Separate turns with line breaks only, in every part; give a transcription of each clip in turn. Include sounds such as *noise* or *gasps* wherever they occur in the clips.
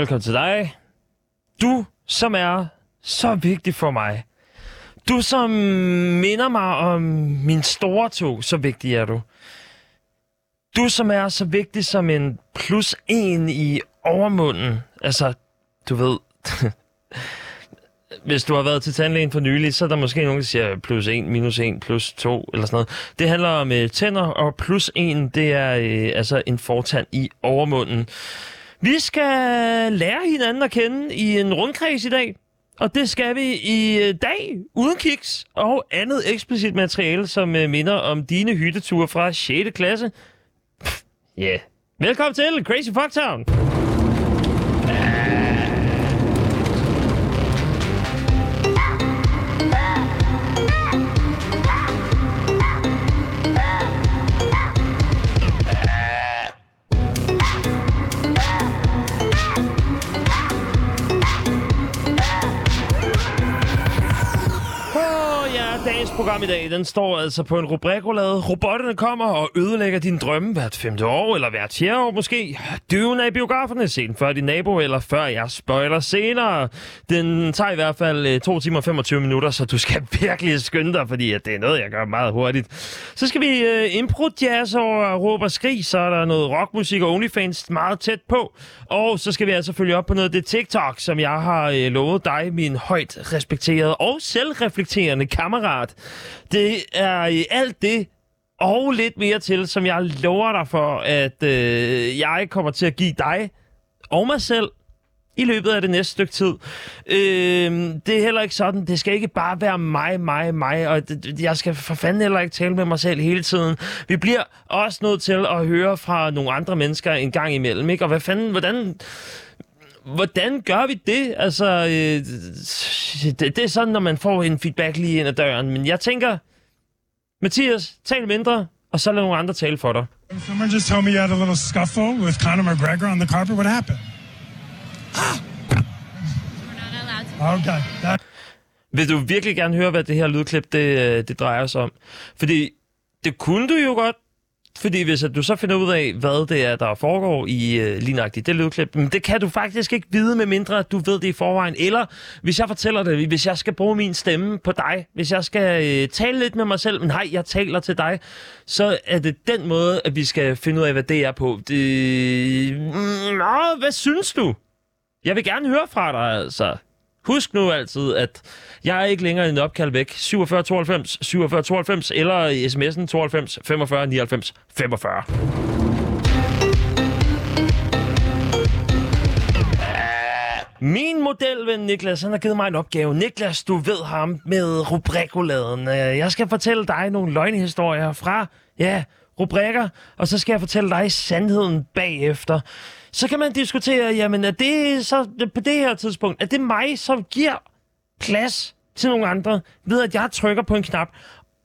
velkommen til dig. Du, som er så vigtig for mig. Du, som minder mig om min store tog, så vigtig er du. Du, som er så vigtig som en plus en i overmunden. Altså, du ved... *laughs* Hvis du har været til tandlægen for nylig, så er der måske nogen, der siger plus 1, minus 1, plus 2 eller sådan noget. Det handler om øh, tænder, og plus 1, det er øh, altså en fortand i overmunden. Vi skal lære hinanden at kende i en rundkreds i dag. Og det skal vi i øh, dag, uden kiks og andet eksplicit materiale, som øh, minder om dine hytteture fra 6. klasse. Ja. Yeah. Velkommen til Crazy Fucktown. Dagens program i dag, den står altså på en rubrikolade. Robotterne kommer og ødelægger din drømme hvert femte år, eller hvert fjerde år måske. Dyven er i biograferne, sen før din nabo, eller før jeg spoiler senere. Den tager i hvert fald eh, 2 timer og 25 minutter, så du skal *laughs* virkelig skynde dig, fordi at det er noget, jeg gør meget hurtigt. Så skal vi øh, impro-jazz og råb og skrig, så er der noget rockmusik og OnlyFans meget tæt på. Og så skal vi altså følge op på noget af det TikTok, som jeg har øh, lovet dig, min højt respekterede og selvreflekterende kammerat. Det er alt det og lidt mere til, som jeg lover dig for, at øh, jeg kommer til at give dig og mig selv i løbet af det næste stykke tid. Øh, det er heller ikke sådan. Det skal ikke bare være mig, mig, mig, og det, jeg skal for fanden heller ikke tale med mig selv hele tiden. Vi bliver også nødt til at høre fra nogle andre mennesker en gang imellem, ikke? Og hvad fanden, hvordan... Hvordan gør vi det? Altså, øh, det, det er sådan, når man får en feedback lige ind ad døren. Men jeg tænker, Mathias, tal mindre, og så lad nogle andre tale for dig.
Someone just told me you had a little scuffle with Conor McGregor on the carpet. What happened? *gasps* Okay. That-
Vil du virkelig gerne høre, hvad det her lydklip det, øh, det drejer sig om? Fordi det kunne du jo godt, fordi hvis at du så finder ud af, hvad det er, der foregår i øh, lige nøjagtigt det lydklip, men det kan du faktisk ikke vide, med mindre at du ved det i forvejen. Eller hvis jeg fortæller det, hvis jeg skal bruge min stemme på dig, hvis jeg skal øh, tale lidt med mig selv, men hej, jeg taler til dig, så er det den måde, at vi skal finde ud af, hvad det er på. Det... Mm, nå, hvad synes du? Jeg vil gerne høre fra dig, altså. Husk nu altid, at jeg er ikke længere en opkald væk. 47 92 47 92 eller i sms'en 92 45 99 45. Min modelven Niklas, han har givet mig en opgave. Niklas, du ved ham med rubrikoladen. Øh, jeg skal fortælle dig nogle løgnehistorier fra, ja, rubrikker, og så skal jeg fortælle dig sandheden bagefter. Så kan man diskutere, jamen er det så på det her tidspunkt, er det mig, som giver plads til nogle andre, ved at jeg trykker på en knap.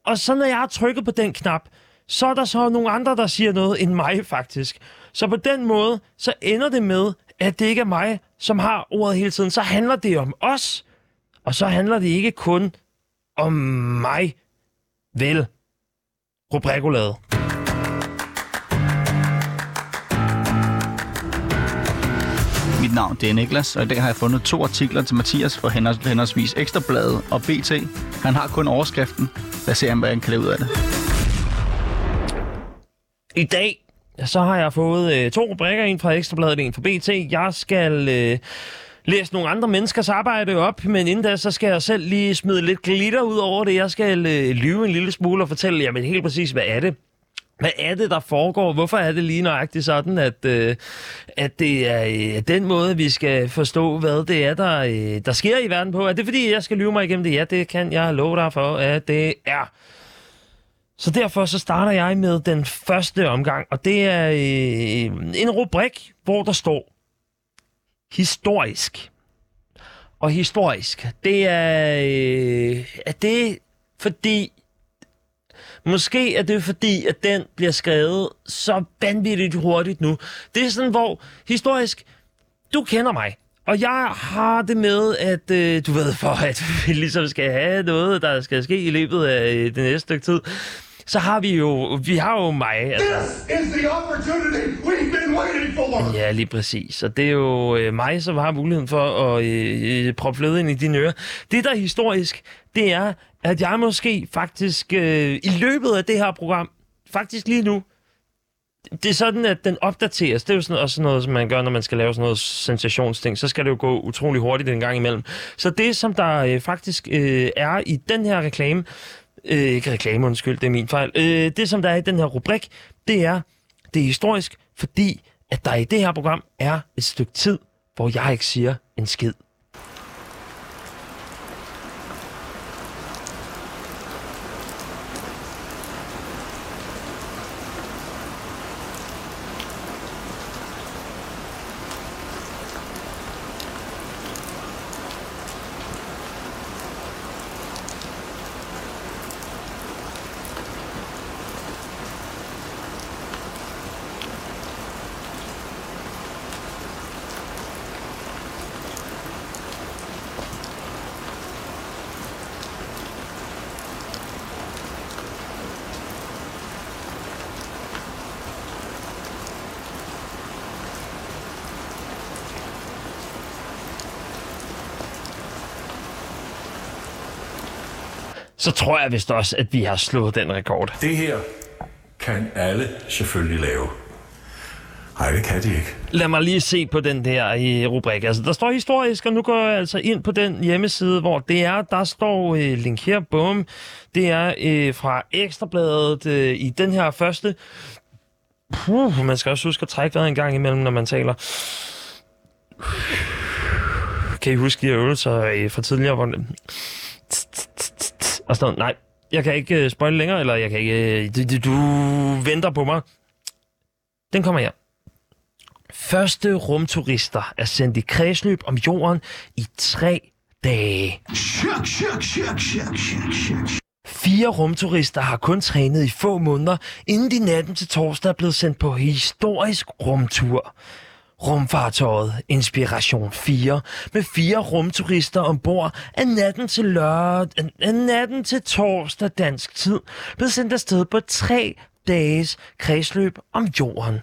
Og så når jeg har trykket på den knap, så er der så nogle andre, der siger noget end mig faktisk. Så på den måde, så ender det med, at det ikke er mig, som har ordet hele tiden. Så handler det om os, og så handler det ikke kun om mig. Vel, rubrikolade.
Navn det er Niklas, og i dag har jeg fundet to artikler til Mathias for henholdsvis Ekstrabladet og BT. Han har kun overskriften. Lad os se, hvad han kan lave ud af det.
I dag, så har jeg fået øh, to rubrikker, en fra Ekstrabladet og en fra BT. Jeg skal øh, læse nogle andre menneskers arbejde op, men inden da, så skal jeg selv lige smide lidt glitter ud over det. Jeg skal øh, lyve en lille smule og fortælle, jamen helt præcis, hvad er det? Hvad er det, der foregår? Hvorfor er det lige nøjagtigt sådan, at, øh, at det er øh, den måde, vi skal forstå, hvad det er, der, øh, der sker i verden på? Er det fordi, jeg skal lyve mig igennem det? Ja, det kan jeg love dig for, at det er. Så derfor så starter jeg med den første omgang, og det er øh, en rubrik, hvor der står historisk. Og historisk, det er, øh, er det fordi, måske er det fordi, at den bliver skrevet så vanvittigt hurtigt nu. Det er sådan, hvor historisk, du kender mig, og jeg har det med, at øh, du ved, for at vi ligesom skal have noget, der skal ske i løbet af øh, det næste stykke tid, så har vi jo, vi har jo mig. Altså,
This is the opportunity we've been waiting for.
ja, lige præcis. Og det er jo øh, mig, som har muligheden for at øh, øh, proppe fløde ind i dine ører. Det, der er historisk, det er, at jeg måske faktisk øh, i løbet af det her program, faktisk lige nu, det er sådan, at den opdateres. Det er jo sådan, også noget, som man gør, når man skal lave sådan noget sensationsting. Så skal det jo gå utrolig hurtigt en gang imellem. Så det, som der øh, faktisk øh, er i den her reklame, øh, ikke reklame, undskyld, det er min fejl. Øh, det, som der er i den her rubrik, det er, det er historisk, fordi at der i det her program er et stykke tid, hvor jeg ikke siger en skid. Så tror jeg vist også, at vi har slået den rekord.
Det her kan alle selvfølgelig lave. Nej, det kan de ikke.
Lad mig lige se på den der i rubrik. Altså, der står historisk, og nu går jeg altså ind på den hjemmeside, hvor det er. Der står øh, link her, bum. Det er øh, fra Ekstrabladet øh, i den her første. Puh, man skal også huske at trække vejret en gang imellem, når man taler. Kan I huske de øvelser øh, fra tidligere? Hvor... Og sådan noget. Nej, jeg kan ikke øh, spoil længere, eller jeg kan ikke... Øh, du, du, venter på mig. Den kommer her. Første rumturister er sendt i kredsløb om jorden i tre dage. Fire rumturister har kun trænet i få måneder, inden de natten til torsdag er blevet sendt på historisk rumtur. Rumfartøjet Inspiration 4 med fire rumturister ombord er natten til lørdag, er natten til torsdag dansk tid blev sendt afsted på tre dages kredsløb om jorden.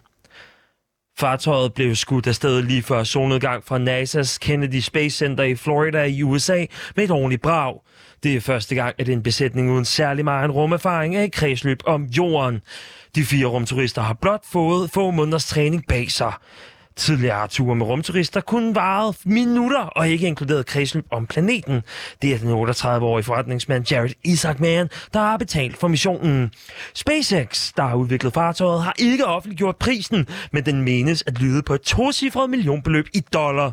Fartøjet blev skudt afsted lige før solnedgang fra NASA's Kennedy Space Center i Florida i USA med et ordentligt brag. Det er første gang, at en besætning uden særlig meget rumerfaring er i kredsløb om jorden. De fire rumturister har blot fået få måneders træning bag sig. Tidligere ture med rumturister kun vare minutter og ikke inkluderet kredsløb om planeten. Det er den 38-årige forretningsmand Jared Isaacman, der har betalt for missionen. SpaceX, der har udviklet fartøjet, har ikke offentliggjort prisen, men den menes at lyde på et tocifret millionbeløb i dollar.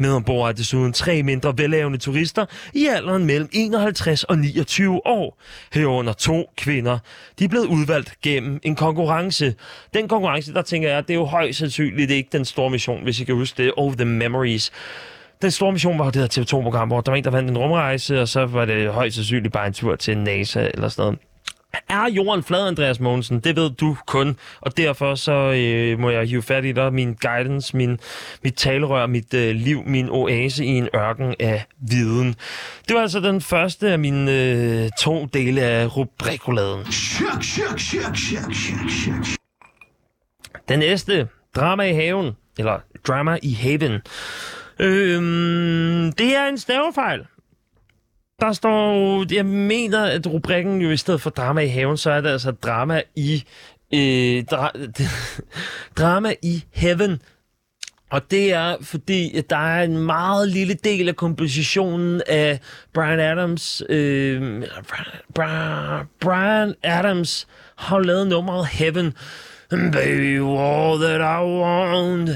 Med ombord er desuden tre mindre velhavende turister i alderen mellem 51 og 29 år. Herunder to kvinder. De er blevet udvalgt gennem en konkurrence. Den konkurrence, der tænker jeg, det er jo højst sandsynligt ikke den store mission, hvis I kan huske det. Oh, the memories. Den store mission var det her TV2-program, hvor der var en, der vandt en rumrejse, og så var det højst sandsynligt bare en tur til NASA eller sådan noget. Er jorden flad, Andreas Mogensen? Det ved du kun. Og derfor så øh, må jeg hive fat i dig. Min guidance, min, mit talerør, mit øh, liv, min oase i en ørken af viden. Det var altså den første af mine øh, to dele af rubrikoladen. Den næste, Drama i haven, eller Drama i haven. Øhm, det er en stavefejl. Der står, jeg mener, at rubrikken jo i stedet for drama i haven, så er det altså drama i, øh, dra, *laughs* drama i heaven. Og det er, fordi at der er en meget lille del af kompositionen af Brian Adams. Øh, Brian, Brian Adams har lavet nummeret Heaven. Baby, all that I want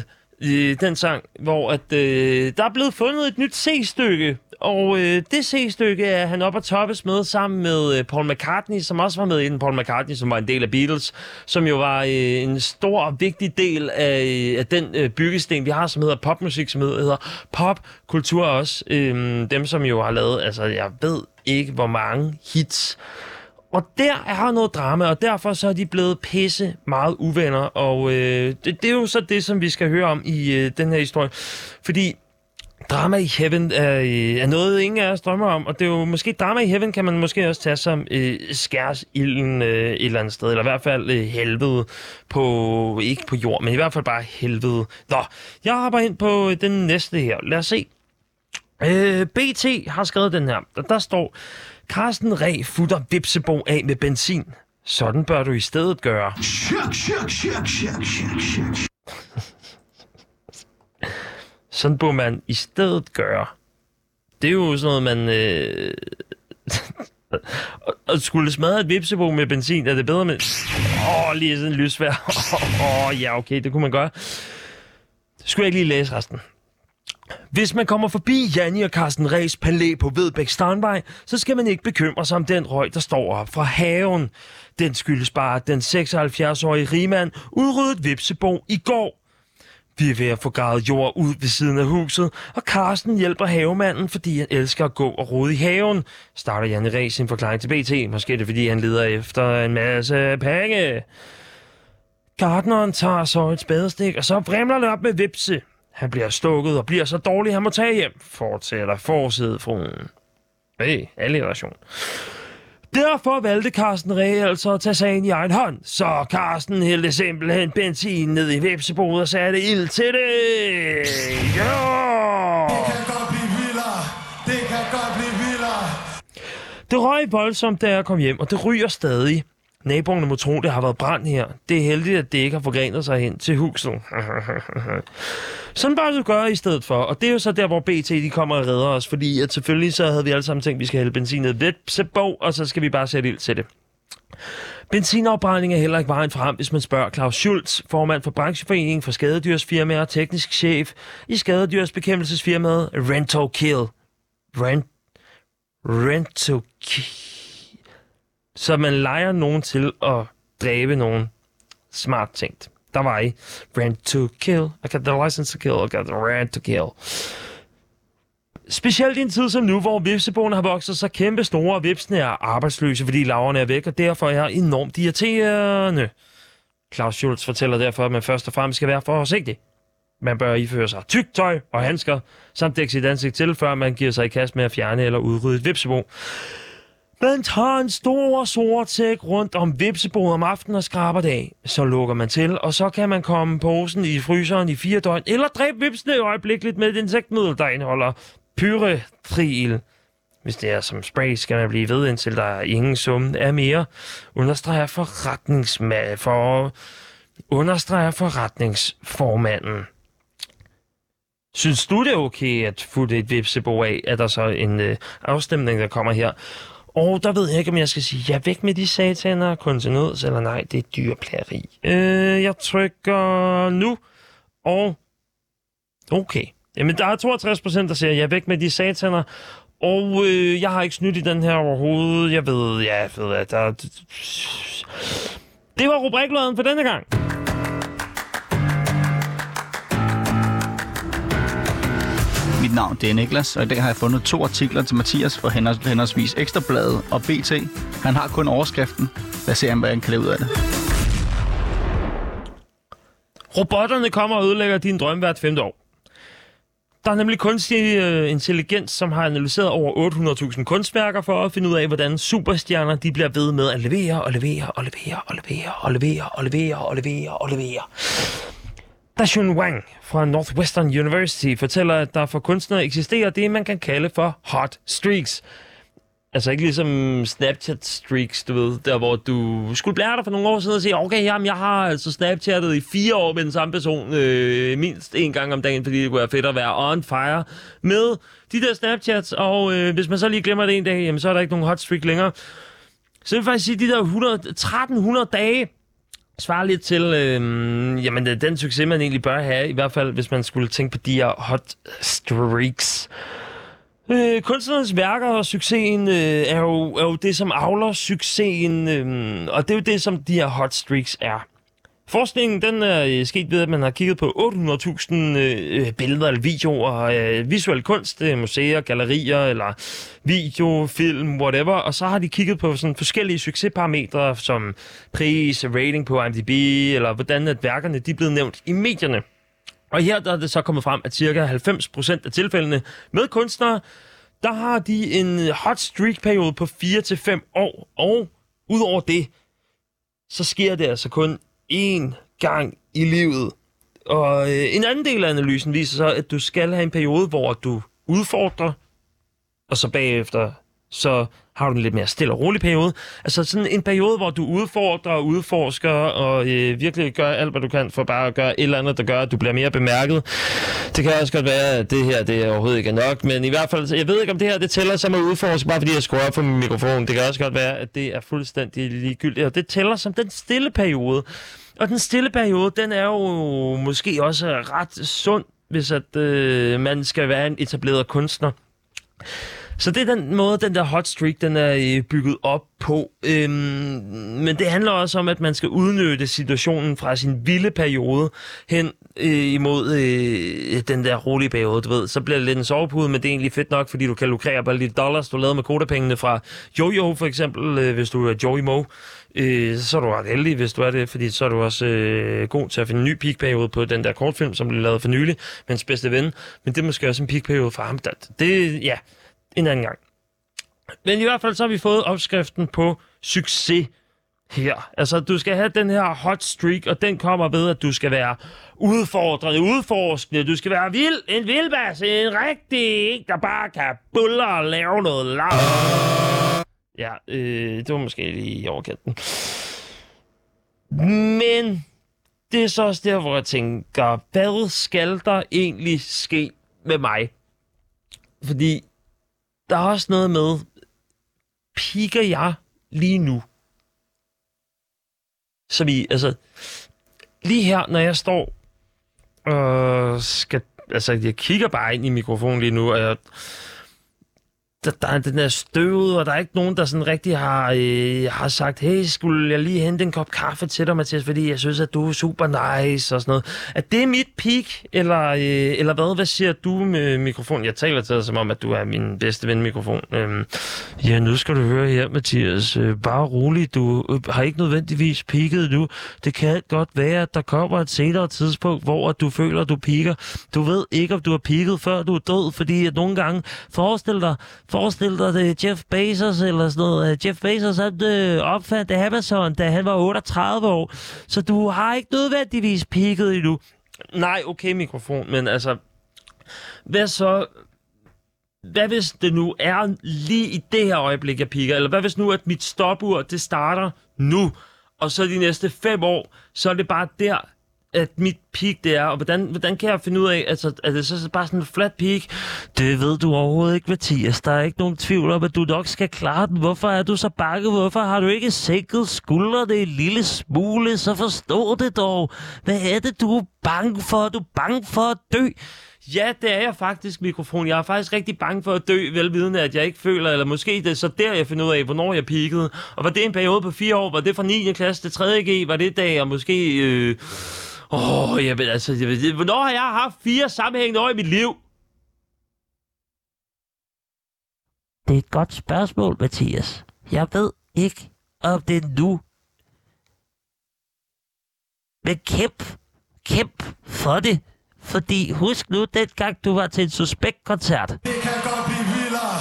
i den sang, hvor at, øh, der er blevet fundet et nyt C-stykke og øh, det C-stykke er han op at toppes med sammen med øh, Paul McCartney, som også var med i den. Paul McCartney, som var en del af Beatles, som jo var øh, en stor og vigtig del af, øh, af den øh, byggesten, vi har, som hedder popmusik, som hedder popkultur også. Øh, dem, som jo har lavet, altså jeg ved ikke, hvor mange hits. Og der er noget drama, og derfor så er de blevet pisse meget uvenner. Og øh, det, det er jo så det, som vi skal høre om i øh, den her historie. Fordi Drama i Heaven er, øh, er noget, ingen af os drømmer om, og det er jo måske Drama i Heaven kan man måske også tage som øh, skærsilden øh, et eller andet sted, eller i hvert fald øh, helvede på, ikke på jord, men i hvert fald bare helvede. Nå, jeg hopper ind på øh, den næste her. Lad os se. Øh, BT har skrevet den her, og der står, Carsten Ræ futter Vipsebo af med benzin. Sådan bør du i stedet gøre. Sådan bør man i stedet gøre. Det er jo sådan noget, man... Øh... *laughs* og skulle smadre et vipsebo med benzin, er det bedre med... Åh, oh, lige sådan en lysvær. *laughs* Åh, oh, ja, okay, det kunne man gøre. Skulle jeg ikke lige læse resten? Hvis man kommer forbi Janni og Carsten Ræs palæ på Vedbæk Strandvej, så skal man ikke bekymre sig om den røg, der står op fra haven. Den skyldes bare, den 76-årige rigmand udryddet Vipsebo i går. Vi er ved at få gravet jord ud ved siden af huset, og Carsten hjælper havemanden, fordi han elsker at gå og rode i haven. Starter Janne Ræs sin forklaring til BT. Måske er det, fordi han leder efter en masse penge. Gardneren tager så et spadestik, og så vrimler det op med vipse. Han bliver stukket og bliver så dårlig, han må tage hjem, fortsætter forsædefruen. Hey, alliteration. Derfor valgte Carsten Ræ altså at tage sagen i egen hånd. Så Carsten hældte simpelthen benzin ned i vepseboet og satte ild til det. Ja!
Det kan godt blive vildere. Det kan godt blive vildere.
Det røg voldsomt, da jeg kom hjem, og det ryger stadig. Naboerne må tro, det har været brand her. Det er heldigt, at det ikke har forgrenet sig hen til huset. *laughs* Sådan bør du gøre i stedet for. Og det er jo så der, hvor BT de kommer og redder os. Fordi at selvfølgelig så havde vi alle sammen tænkt, at vi skal hælde benzinet ved Sebog, og så skal vi bare sætte ild til det. Benzinafbrænding er heller ikke vejen frem, hvis man spørger Claus Schultz, formand for brancheforeningen for skadedyrsfirmaer og teknisk chef i skadedyrsbekæmpelsesfirmaet Rental Kill. Rent, Rental Kill. Så man leger nogen til at dræbe nogen smart tænkt. Der var I. Rent to kill. I got the license to kill. I got the rent to kill. Specielt i en tid som nu, hvor vipseboerne har vokset så kæmpe store, og vipsene er arbejdsløse, fordi laverne er væk, og derfor er enormt irriterende. Claus Schultz fortæller derfor, at man først og fremmest skal være forsigtig. Man bør iføre sig tykt tøj og handsker, samt dække sit ansigt til, før man giver sig i kast med at fjerne eller udrydde et vipsebo. Man tager en stor sort sæk rundt om vipsebordet om aftenen og skraber det af. Så lukker man til, og så kan man komme posen i fryseren i fire døgn, eller dræbe vipsene øjeblikkeligt med et insektmiddel, der indeholder pyretril. Hvis det er som spray, skal man blive ved, indtil der er ingen sum er mere. Understreger forretningsmad for understreger forretningsformanden. Synes du, det er okay at futte et vipsebo af? Er der så en øh, afstemning, der kommer her? Og der ved jeg ikke, om jeg skal sige ja væk med de sataner, kun til nøds, eller nej, det er dyreplageri. Øh, jeg trykker nu, og okay. Jamen, der er 62 procent, der siger ja væk med de sataner, og øh, jeg har ikke snydt i den her overhovedet. Jeg ved, ja, jeg ved, at der... Det var rubrikløden for denne gang.
Mit navn det er Niklas, og i dag har jeg fundet to artikler til Mathias fra henholdsvis Ekstrabladet og BT. Han har kun overskriften. Lad os se, hvad han kan lave ud af det.
Robotterne kommer og ødelægger din drøm hvert femte år. Der er nemlig kunstig øh, intelligens, som har analyseret over 800.000 kunstværker for at finde ud af, hvordan superstjerner de bliver ved med at levere og levere og levere og levere og levere og levere og levere og levere. Dashun Wang fra Northwestern University fortæller, at der for kunstnere eksisterer det, man kan kalde for hot streaks. Altså ikke ligesom Snapchat streaks, du ved, der hvor du skulle blære dig for nogle år siden og sige, okay, jamen, jeg har altså Snapchattet i fire år med den samme person, øh, mindst en gang om dagen, fordi det kunne være fedt at være on fire med de der Snapchats, og øh, hvis man så lige glemmer det en dag, jamen, så er der ikke nogen hot streak længere. Så jeg vil faktisk sige, de der 100, 1300 dage, svarer lidt til øhm, øh, jamen, den succes, man egentlig bør have, i hvert fald hvis man skulle tænke på de her hot streaks. Øh, kunstnernes værker og succesen øh, er, jo, er jo det, som avler succesen, øh, og det er jo det, som de her hot streaks er. Forskningen den er øh, sket ved, at man har kigget på 800.000 øh, billeder eller videoer af øh, visuel kunst, øh, museer, gallerier eller video, film, whatever. Og så har de kigget på sådan forskellige succesparametre som pris, rating på IMDb, eller hvordan at værkerne de er blevet nævnt i medierne. Og her der er det så kommet frem, at cirka 90% af tilfældene med kunstnere, der har de en øh, hot streak-periode på 4-5 år. Og udover det, så sker det altså kun én gang i livet. Og øh, en anden del af analysen viser så, at du skal have en periode, hvor du udfordrer, og så bagefter, så har du en lidt mere stille og rolig periode. Altså sådan en periode, hvor du udfordrer og udforsker, og øh, virkelig gør alt, hvad du kan for bare at gøre et eller andet, der gør, at du bliver mere bemærket. Det kan også godt være, at det her det er overhovedet ikke er nok, men i hvert fald, jeg ved ikke, om det her det tæller som at udforske, bare fordi jeg skruer op for min mikrofon. Det kan også godt være, at det er fuldstændig ligegyldigt, og det tæller som den stille periode. Og den stille periode, den er jo måske også ret sund, hvis at øh, man skal være en etableret kunstner. Så det er den måde, den der hot streak, den er øh, bygget op på. Øhm, men det handler også om, at man skal udnytte situationen fra sin vilde periode hen øh, imod øh, den der rolige periode, du ved. Så bliver det lidt en sovepude, men det er egentlig fedt nok, fordi du kan lukrere på lidt dollars, du lavede med kodapengene fra Jojo for eksempel, øh, hvis du er Joey Mo. Øh, så er du ret heldig, hvis du er det, fordi så er du også øh, god til at finde en ny peakperiode på den der kortfilm, som blev lavet for nylig, med hans bedste ven. Men det er måske også en peakperiode for ham. Det, ja, en anden gang. Men i hvert fald så har vi fået opskriften på succes her. Altså, du skal have den her hot streak, og den kommer ved, at du skal være udfordrende, udforskende, du skal være vild, en vildbas, en rigtig en, der bare kan bulle og lave noget lav. Ja, øh, det var måske lige i overkanten. Men det er så også der, hvor jeg tænker, hvad skal der egentlig ske med mig? Fordi der er også noget med, piker jeg lige nu? Så vi, altså, lige her, når jeg står og skal, altså, jeg kigger bare ind i mikrofonen lige nu, og jeg, der, der er den der støvet, og der er ikke nogen, der sådan rigtig har, øh, har sagt, hey, skulle jeg lige hente en kop kaffe til dig, Mathias, fordi jeg synes, at du er super nice og sådan noget. Er det mit peak, eller, øh, eller hvad? Hvad siger du med mikrofon? Jeg taler til dig som om, at du er min bedste ven mikrofon. Øhm, ja, nu skal du høre her, Mathias. Øh, bare rolig, du øh, har ikke nødvendigvis peaked nu. Det kan godt være, at der kommer et senere tidspunkt, hvor at du føler, at du piker. Du ved ikke, om du har peaked, før du er død, fordi at nogle gange, forestil dig, Forestil dig det Jeff Bezos eller sådan noget. Øh, Jeff Bezos han øh, opfandt Amazon, da han var 38 år. Så du har ikke nødvendigvis peaked endnu. Nej, okay mikrofon, men altså... Hvad så... Hvad hvis det nu er lige i det her øjeblik, jeg piker? Eller hvad hvis nu, at mit stopur, det starter nu? Og så de næste fem år, så er det bare der, at mit peak det er, og hvordan, hvordan kan jeg finde ud af, altså, er det så bare sådan en flat peak? Det ved du overhovedet ikke, Mathias. Der er ikke nogen tvivl om, at du nok skal klare den. Hvorfor er du så bakket? Hvorfor har du ikke sænket skuldrene en lille smule? Så forstå det dog. Hvad er det, du er bange for? Du er bange for at dø. Ja, det er jeg faktisk, mikrofon. Jeg er faktisk rigtig bange for at dø, velvidende, at jeg ikke føler, eller måske det er så der, jeg finder ud af, hvornår jeg peakede. Og var det en periode på fire år? Var det fra 9. klasse til 3. G? Var det dag, og måske... Øh Åh, oh, jeg ved, altså, jeg ved, hvornår har jeg haft fire sammenhængende år i mit liv? Det er et godt spørgsmål, Mathias. Jeg ved ikke, om det er nu. Men kæmp, kæmp for det. Fordi husk nu, dengang du var til en suspekt-koncert.
Det kan godt blive vildere.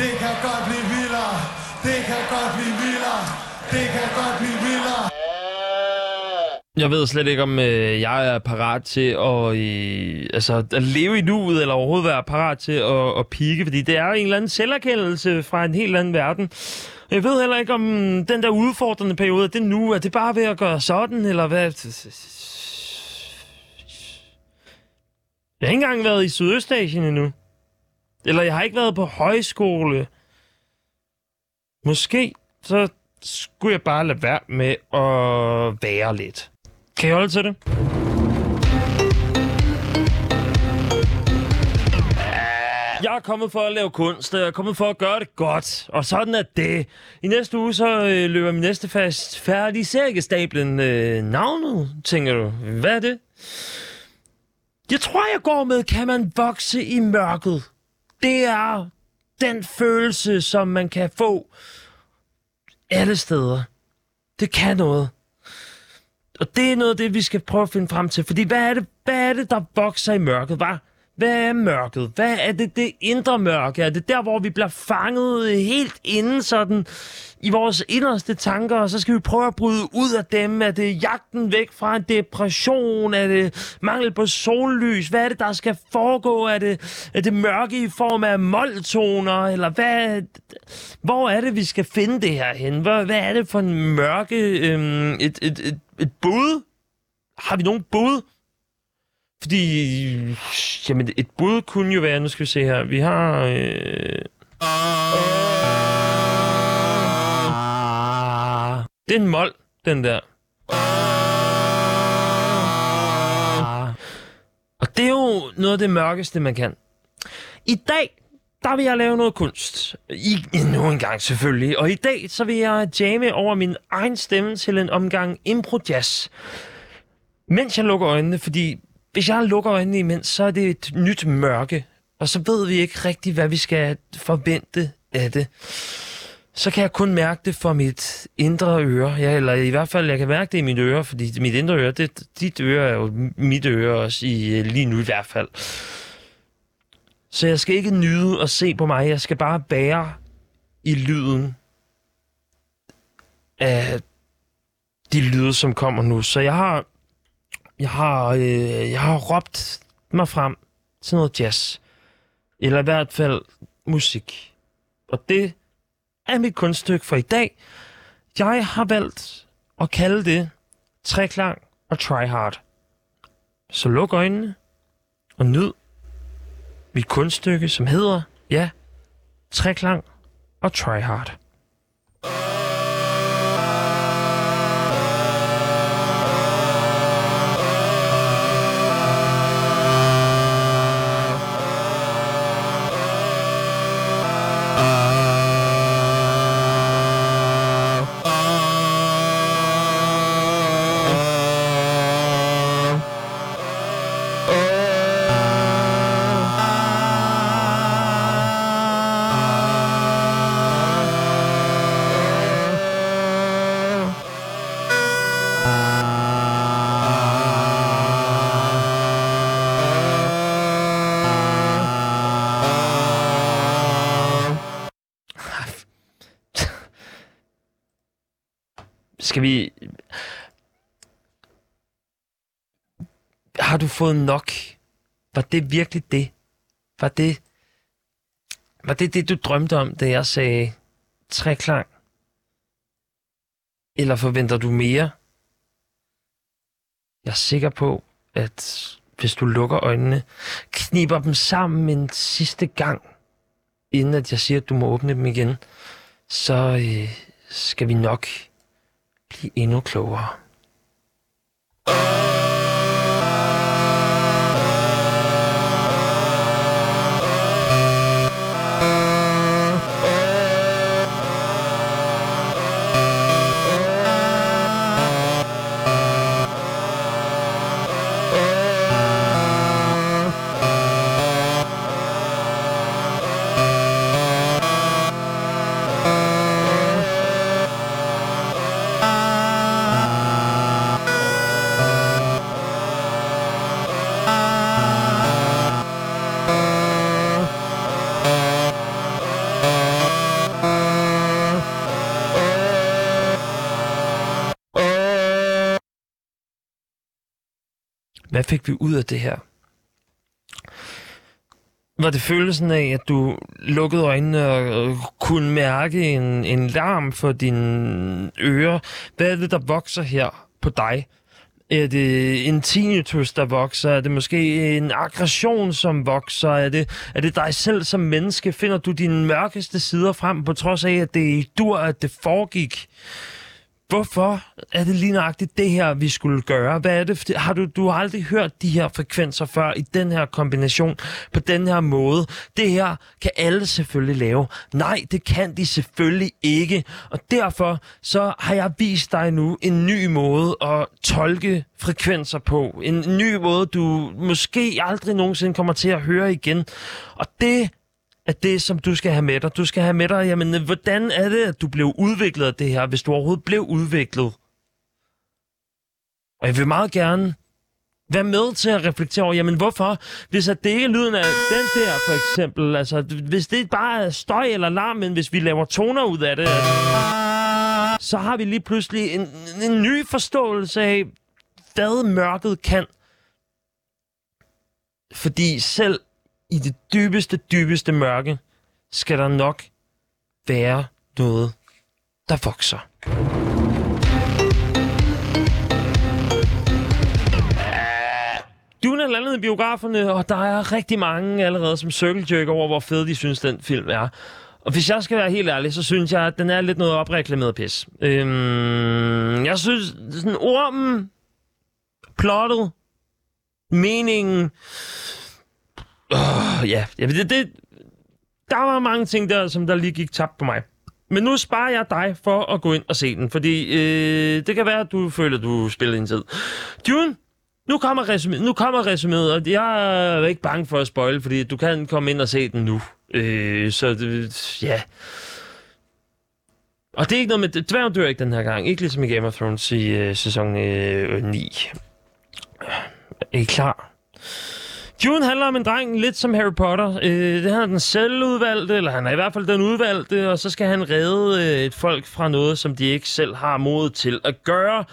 Det kan godt blive vildere. Det kan godt blive vildere. Det kan godt blive.
Jeg ved slet ikke, om øh, jeg er parat til at, øh, altså, at leve i nuet, eller overhovedet være parat til at, at pike, fordi det er en eller anden selverkendelse fra en helt anden verden. Jeg ved heller ikke, om den der udfordrende periode, det nu, er det bare ved at gøre sådan, eller hvad? Jeg har ikke engang været i Sydøstasien endnu. Eller jeg har ikke været på højskole. Måske så skulle jeg bare lade være med at være lidt. Kan I holde til det? Jeg er kommet for at lave kunst, jeg er kommet for at gøre det godt, og sådan er det. I næste uge så øh, løber min næste fast færdig seriestablen øh, navnet, tænker du. Hvad er det? Jeg tror, jeg går med, kan man vokse i mørket? Det er den følelse, som man kan få alle steder. Det kan noget og det er noget af det, vi skal prøve at finde frem til. Fordi hvad er det, hvad er det der vokser i mørket, Var hvad er mørket? Hvad er det, det indre mørke? Er det der, hvor vi bliver fanget helt inden sådan i vores inderste tanker, og så skal vi prøve at bryde ud af dem? Er det jagten væk fra en depression? Er det mangel på sollys? Hvad er det, der skal foregå? Er det, er det mørke i form af måltoner? Eller hvad, hvor er det, vi skal finde det her hen? Hvad, hvad er det for en mørke? Øhm, et, et, et, et bud? Har vi nogen bud? Fordi, jamen, et bud kunne jo være, nu skal vi se her, vi har... Øh... Det er en mol, den der. Og det er jo noget af det mørkeste, man kan. I dag, der vil jeg lave noget kunst. I, endnu en gang selvfølgelig. Og i dag, så vil jeg jamme over min egen stemme til en omgang impro-jazz. Mens jeg lukker øjnene, fordi hvis jeg lukker øjnene imens, så er det et nyt mørke. Og så ved vi ikke rigtigt, hvad vi skal forvente af det. Så kan jeg kun mærke det for mit indre øre. Ja, eller i hvert fald, jeg kan mærke det i mine ører, fordi mit indre øre, det, dit øre er jo mit øre også, i, lige nu i hvert fald. Så jeg skal ikke nyde at se på mig. Jeg skal bare bære i lyden af de lyde, som kommer nu. Så jeg har, jeg har, øh, jeg har råbt mig frem til noget jazz. Eller i hvert fald musik. Og det er mit kunststykke for i dag. Jeg har valgt at kalde det træklang og try hard. Så luk øjnene og nyd mit kunststykke, som hedder, ja, træklang og try hard. Har du fået nok? Var det virkelig det? Var det... Var det det, du drømte om, da jeg sagde træklang? Eller forventer du mere? Jeg er sikker på, at hvis du lukker øjnene, kniber dem sammen en sidste gang, inden at jeg siger, at du må åbne dem igen, så øh, skal vi nok blive endnu klogere. Øh. Hvad fik vi ud af det her? Var det følelsen af, at du lukkede øjnene og øh, kunne mærke en, en larm for dine ører? Hvad er det, der vokser her på dig? Er det en tinnitus, der vokser? Er det måske en aggression, som vokser? Er det, er det dig selv som menneske? Finder du dine mørkeste sider frem, på trods af, at det er dur, at det foregik? Hvorfor er det lige nøjagtigt det her, vi skulle gøre? Hvad er det? Har du, du har aldrig hørt de her frekvenser før i den her kombination, på den her måde. Det her kan alle selvfølgelig lave. Nej, det kan de selvfølgelig ikke. Og derfor så har jeg vist dig nu en ny måde at tolke frekvenser på. En ny måde, du måske aldrig nogensinde kommer til at høre igen. Og det at det, som du skal have med dig. Du skal have med dig, jamen, hvordan er det, at du blev udviklet af det her, hvis du overhovedet blev udviklet? Og jeg vil meget gerne være med til at reflektere over, jamen hvorfor, hvis at det ikke er lyden af den der, for eksempel, altså hvis det bare er støj eller larm, men hvis vi laver toner ud af det, så har vi lige pludselig en, en ny forståelse af, hvad mørket kan. Fordi selv i det dybeste, dybeste mørke, skal der nok være noget, der vokser. Dune er landet i biograferne, og der er rigtig mange allerede som circle jerk over, hvor fed de synes, den film er. Og hvis jeg skal være helt ærlig, så synes jeg, at den er lidt noget opreklameret pis. Øhm, jeg synes, sådan ormen, plottet, meningen, Oh, ja, ja det, det, der var mange ting der, som der lige gik tabt på mig. Men nu sparer jeg dig for at gå ind og se den, fordi øh, det kan være, at du føler, at du spiller din tid. Dune, nu kommer, resume, nu kommer resuméet, og jeg er ikke bange for at spoil, fordi du kan komme ind og se den nu. Øh, så det, ja. Og det er ikke noget med... Dværgen dør ikke den her gang. Ikke ligesom i Game of Thrones i øh, sæson øh, 9. Er I klar? Dune handler om en dreng, lidt som Harry Potter. Øh, det er den selvudvalgte, eller han er i hvert fald den udvalgte, og så skal han redde øh, et folk fra noget, som de ikke selv har mod til at gøre.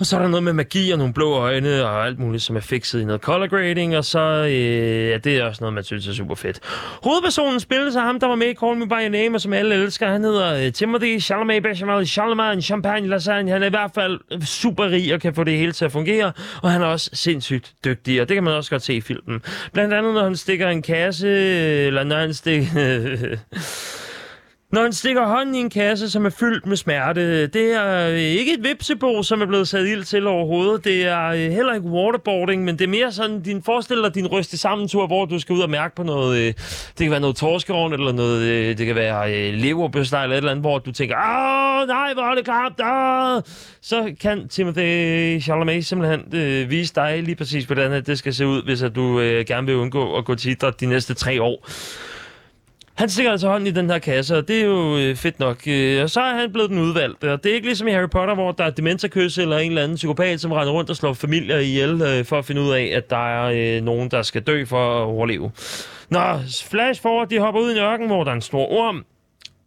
Og så er der noget med magi og nogle blå øjne og alt muligt, som er fikset i noget color grading. Og så øh, ja, det er også noget, man synes er super fedt. Hovedpersonen spilles af ham, der var med i Call Me By Your Name, og som alle elsker. Han hedder øh, Timothy Chalamet Bechamel Chalamet Champagne Lasagne. Han er i hvert fald super rig og kan få det hele til at fungere. Og han er også sindssygt dygtig, og det kan man også godt se i filmen. Blandt andet, når han stikker en kasse, øh, eller når han stikker... *laughs* Når han stikker hånden i en kasse, som er fyldt med smerte, det er øh, ikke et vipsebo, som er blevet sat ild til overhovedet. Det er øh, heller ikke waterboarding, men det er mere sådan, din forestiller dig din ryste sammentur, hvor du skal ud og mærke på noget. Øh, det kan være noget torskeovn, eller noget, det kan være leverbøsteg, eller et eller andet, hvor du tænker, åh nej, hvor er det klapt, ah! Så kan Timothy Chalamet simpelthen øh, vise dig lige præcis, hvordan det skal se ud, hvis at du øh, gerne vil undgå at gå til idræt de næste tre år. Han stikker altså hånden i den her kasse, og det er jo øh, fedt nok. Øh, og så er han blevet den udvalgte, og det er ikke ligesom i Harry Potter, hvor der er dementerkys eller en eller anden psykopat, som render rundt og slår familier ihjel øh, for at finde ud af, at der er øh, nogen, der skal dø for at overleve. Nå, flash forward, de hopper ud i ørken, hvor der er en stor orm,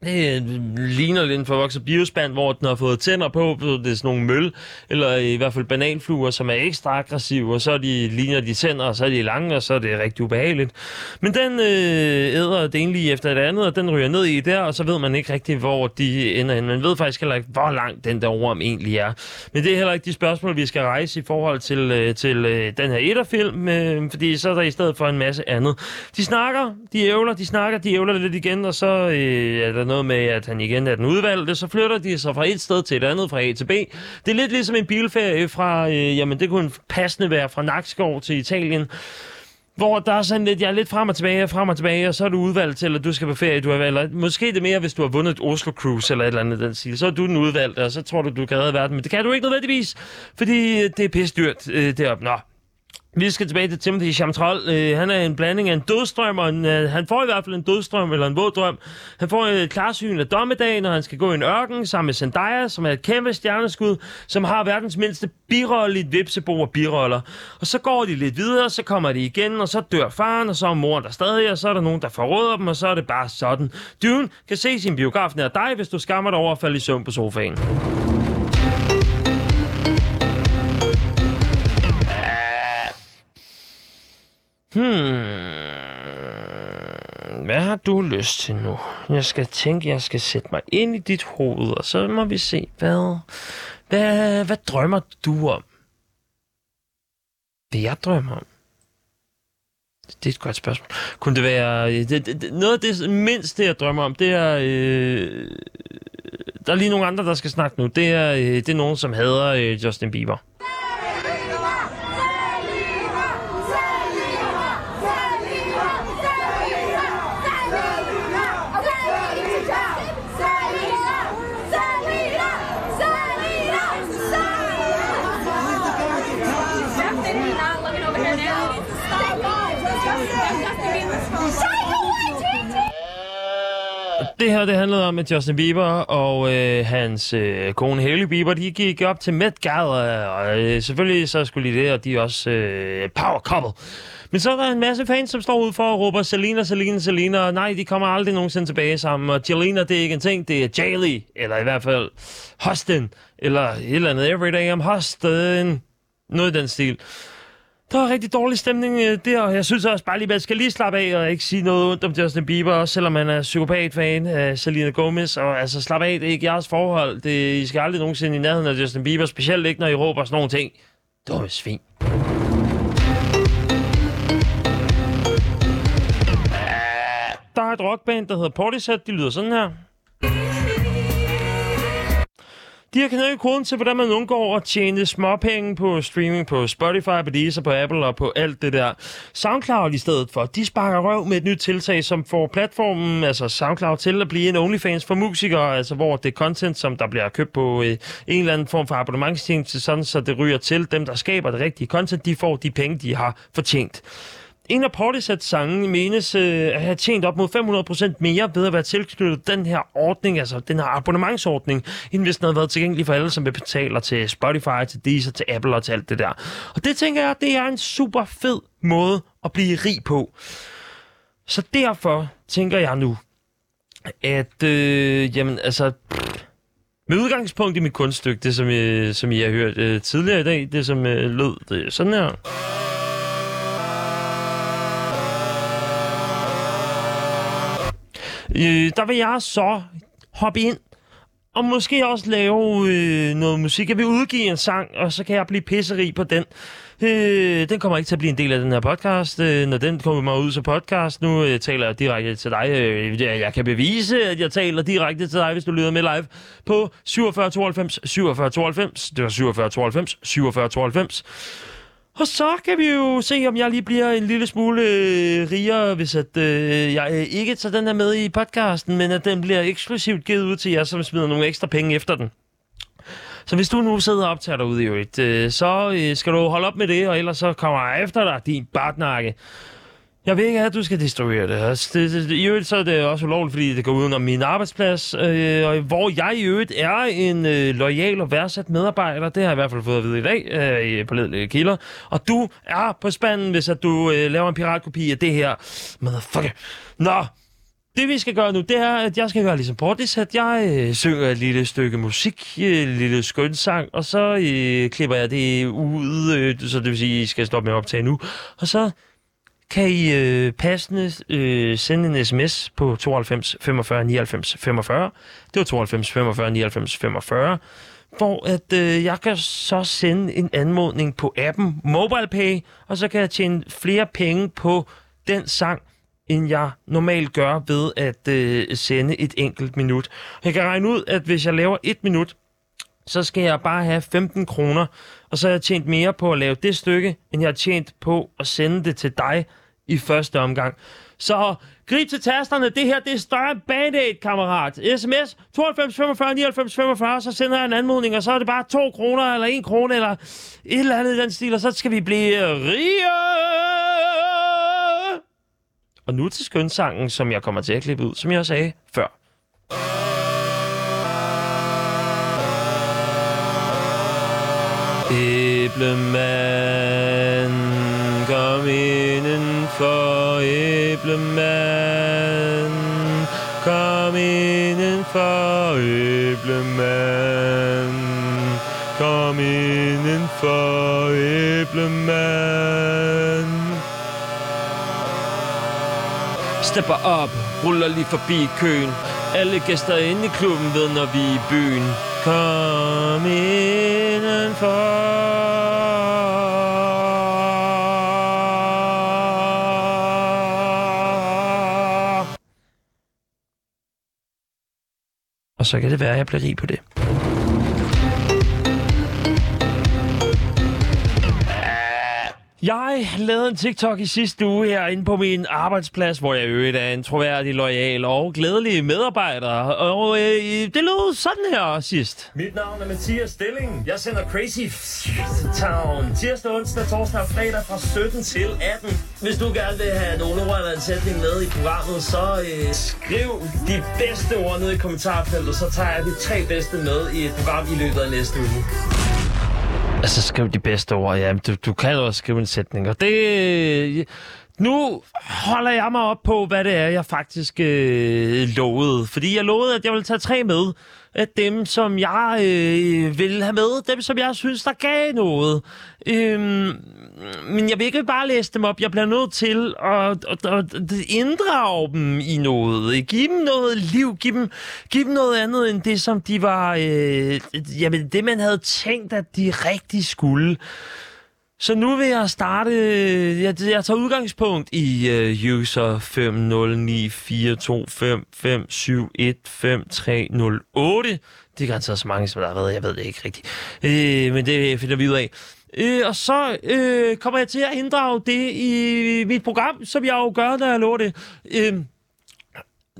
det øh, ligner lidt en forvokset biospand, hvor den har fået tænder på. Det er sådan nogle møl, eller i hvert fald bananfluer, som er ekstra aggressive, og så de, ligner de tænder, og så er de lange, og så er det rigtig ubehageligt. Men den øh, æder det ene lige efter det andet, og den ryger ned i der, og så ved man ikke rigtig, hvor de ender hen. Man ved faktisk heller ikke, hvor lang den der orm egentlig er. Men det er heller ikke de spørgsmål, vi skal rejse i forhold til, øh, til øh, den her etterfilm, øh, fordi så er der i stedet for en masse andet. De snakker, de ævler, de snakker, de ævler lidt igen, og så øh, er der noget med, at han igen er den udvalgte, så flytter de sig fra et sted til et andet, fra A til B. Det er lidt ligesom en bilferie fra, øh, jamen det kunne passende være fra Nakskov til Italien, hvor der er sådan lidt, jeg er lidt frem og tilbage, frem og tilbage, og så er du udvalgt til, at du skal på ferie, du er eller måske det mere, hvis du har vundet et Oslo Cruise eller et eller andet den stil, så er du den udvalgte, og så tror du, du kan redde verden, men det kan du ikke nødvendigvis, fordi det er pisse dyrt øh, deroppe. Nå, vi skal tilbage til Timothy Chamtrol. Uh, han er en blanding af en dødstrøm, og en, uh, han får i hvert fald en dødstrøm eller en våddrøm. Han får et klarsyn af dommedagen, og han skal gå i en ørken sammen med Zendaya, som er et kæmpe stjerneskud, som har verdens mindste birolle i et vipsebo og biroller. Og så går de lidt videre, så kommer de igen, og så dør faren, og så er moren der stadig, og så er der nogen, der forråder dem, og så er det bare sådan. Dune kan se sin biograf nær dig, hvis du skammer dig over at falde i søvn på sofaen. Hmm. Hvad har du lyst til nu? Jeg skal tænke, jeg skal sætte mig ind i dit hoved, og så må vi se, hvad, hvad, hvad drømmer du om? Hvad jeg drømmer om? Det er et godt spørgsmål. Kunne det være... Øh, det, det, noget af det mindste, jeg drømmer om, det er... Øh, der er lige nogle andre, der skal snakke nu. Det er, øh, det er nogen, som hader øh, Justin Bieber. Det her det handlede om, at Justin Bieber og øh, hans øh, kone Hailey Bieber, de gik op til Met Gala, og øh, selvfølgelig så skulle de det, og de er også øh, power couple. Men så er der en masse fans, som står ud for og råber Selena, Selena, Selena, og nej, de kommer aldrig nogensinde tilbage sammen, og Jelena, det er ikke en ting, det er Jaylee, eller i hvert fald Huston, eller et eller andet Everyday I'm Huston, noget i den stil. Der var rigtig dårlig stemning øh, der, og jeg synes også bare lige, at man skal lige slappe af og ikke sige noget ondt om Justin Bieber, også selvom man er psykopat-fan af Selena Gomez. Og altså, slap af, det er ikke jeres forhold. Det, I skal aldrig nogensinde i nærheden af Justin Bieber, specielt ikke, når I råber sådan nogle ting. Dumme svin. Der er et rockband, der hedder Portishead. De lyder sådan her. De har knækket koden til, hvordan man undgår at tjene småpenge på streaming på Spotify, på Deezer, på Apple og på alt det der. SoundCloud i stedet for, de sparker røv med et nyt tiltag, som får platformen, altså SoundCloud, til at blive en OnlyFans for musikere, altså hvor det content, som der bliver købt på øh, en eller anden form for abonnementstjeneste, sådan så det ryger til dem, der skaber det rigtige content, de får de penge, de har fortjent. En af Portisheads sange menes øh, at have tjent op mod 500% mere ved at være tilknyttet den her ordning, altså den her abonnementsordning, end hvis den havde været tilgængelig for alle, som betaler til Spotify, til Deezer, til Apple og til alt det der. Og det tænker jeg, det er en super fed måde at blive rig på. Så derfor tænker jeg nu, at øh, jamen, altså, med udgangspunkt i mit kunststykke, det som, øh, som I har hørt øh, tidligere i dag, det som øh, lød det sådan her. Øh, der vil jeg så hoppe ind og måske også lave øh, noget musik. Jeg vil udgive en sang, og så kan jeg blive pisserig på den. Øh, den kommer ikke til at blive en del af den her podcast, øh, når den kommer ud som podcast. Nu øh, taler jeg direkte til dig. Øh, jeg kan bevise, at jeg taler direkte til dig, hvis du lyder med live på 4792 4792. Det var 4792 4792. Og så kan vi jo se, om jeg lige bliver en lille smule øh, rigere, hvis at, øh, jeg øh, ikke tager den her med i podcasten, men at den bliver eksklusivt givet ud til jer, som smider nogle ekstra penge efter den. Så hvis du nu sidder og optager derude i øvrigt, øh, så øh, skal du holde op med det, og ellers så kommer jeg efter dig, din bartnakke. Jeg vil ikke have, at du skal destruere det. Altså, det, det, I øvrigt så er det også ulovligt, fordi det går uden om min arbejdsplads, øh, og hvor jeg i øvrigt er en øh, lojal og værdsat medarbejder. Det har jeg i hvert fald fået at vide i dag øh, på ledelige kilder. Og du er på spanden, hvis at du øh, laver en piratkopi af det her. Motherfucker. Nå, det vi skal gøre nu, det er, at jeg skal gøre ligesom Portis, at jeg øh, synger et lille stykke musik, øh, en lille skønsang, og så øh, klipper jeg det ud, øh, så det vil sige, at I skal stoppe med at optage nu. Og så kan I øh, passende øh, sende en sms på 92 45 99 45. Det var 92 45 99 45 hvor at øh, jeg kan så sende en anmodning på appen MobilePay, og så kan jeg tjene flere penge på den sang, end jeg normalt gør ved at øh, sende et enkelt minut. Jeg kan regne ud, at hvis jeg laver et minut, så skal jeg bare have 15 kroner, og så har jeg tjent mere på at lave det stykke, end jeg har tjent på at sende det til dig i første omgang. Så grib til tasterne. Det her, det er større band kammerat. SMS 92 45 99 45, så sender jeg en anmodning, og så er det bare 2 kroner, eller 1 krone, eller et eller andet i den stil, og så skal vi blive rige. Og nu til skønsangen, som jeg kommer til at klippe ud, som jeg sagde før. Æblemand, kom indenfor, æblemand. Kom indenfor, æblemand. Kom indenfor, æblemand. Stepper op, ruller lige forbi køen. Alle gæster inde i klubben ved, når vi er i byen. Kom indenfor. Så kan det være, at jeg bliver rig på det. Jeg lavede en TikTok i sidste uge herinde på min arbejdsplads, hvor jeg øvrigt er en troværdig, lojal og glædelig medarbejder. Og øh, det lød sådan her sidst. Mit navn er Mathias Stilling. Jeg sender Crazy Town tirsdag, onsdag, torsdag og fredag fra 17 til 18. Hvis du gerne vil have nogle ord eller en sætning med i programmet, så øh, skriv de bedste ord ned i kommentarfeltet, så tager jeg de tre bedste med i et program i løbet af næste uge. Altså, skriv de bedste ord. Ja, du, du kan også skrive en sætning. Og det... Nu holder jeg mig op på, hvad det er, jeg faktisk øh, lovede. Fordi jeg lovede, at jeg ville tage tre med. At dem, som jeg øh, vil have med. Dem, som jeg synes, der gav noget. Øhm, men jeg vil ikke bare læse dem op. Jeg bliver nødt til at, at, at, at inddrage dem i noget. Giv dem noget liv. Giv dem, giv dem noget andet end det, som de var... Øh, jamen, det, man havde tænkt, at de rigtig skulle. Så nu vil jeg starte... Øh, jeg, jeg tager udgangspunkt i uh, user 5094255715308. Det er garanteret så mange, som der har været. Jeg ved det ikke rigtigt. Øh, men det finder vi ud af. Øh, og så øh, kommer jeg til at inddrage det i mit program, som jeg jo gør, når jeg lover det. Øh,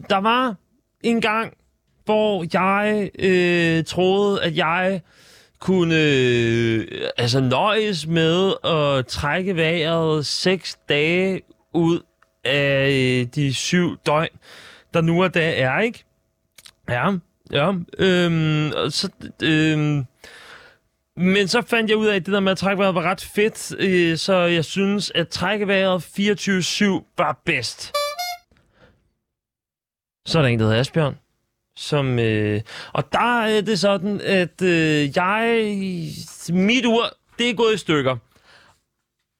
der var en gang, hvor jeg øh, troede, at jeg kunne øh, altså nøjes med at trække vejret seks dage ud af øh, de syv døgn, der nu og da er, ikke? Ja, ja. Øhm, og så, øhm, men så fandt jeg ud af, at det der med at trække vejret var ret fedt, øh, så jeg synes, at trække vejret 24-7 var bedst. Så er der en, der hedder Asbjørn som øh, og der er det sådan at øh, jeg mit ur det er gået i stykker.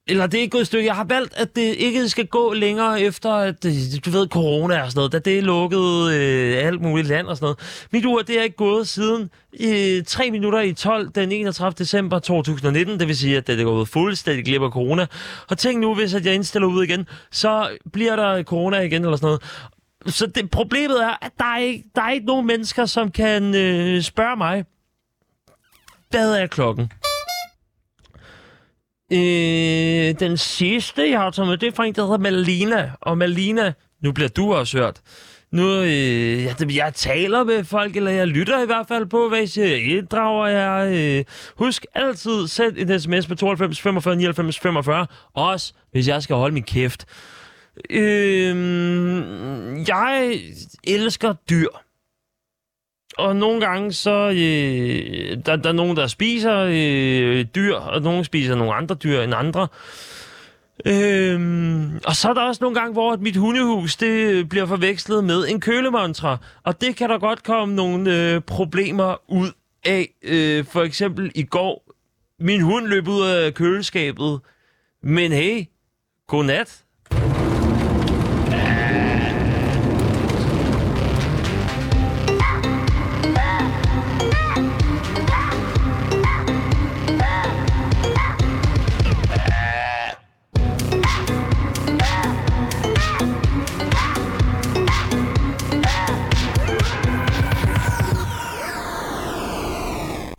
Eller det er ikke gået i stykker. Jeg har valgt, at det ikke skal gå længere efter, at du ved, corona og sådan noget, da det er lukket øh, alt muligt land og sådan noget. Mit ur, det er ikke gået siden øh, 3 minutter i 12 den 31. december 2019. Det vil sige, at det er gået fuldstændig glip af corona. Og tænk nu, hvis at jeg indstiller ud igen, så bliver der corona igen eller sådan noget så det, problemet er, at der er, ikke, der er ikke nogen mennesker, som kan øh, spørge mig, hvad er klokken? Øh, den sidste, jeg har taget med, det er fra en, der hedder Malina. Og Malina, nu bliver du også hørt. Nu, øh, jeg, jeg taler med folk, eller jeg lytter i hvert fald på, hvad I siger. Jeg inddrager jer. Øh, husk altid, send en sms på 92 45 99 45. Også hvis jeg skal holde min kæft. Øh, jeg elsker dyr. Og nogle gange så, øh, der, der er nogen, der spiser øh, dyr, og nogen spiser nogle andre dyr end andre. Øhm, og så er der også nogle gange, hvor mit hundehus det bliver forvekslet med en kølemontre. Og det kan der godt komme nogle øh, problemer ud af. Øh, for eksempel i går, min hund løb ud af køleskabet. Men hey, godnat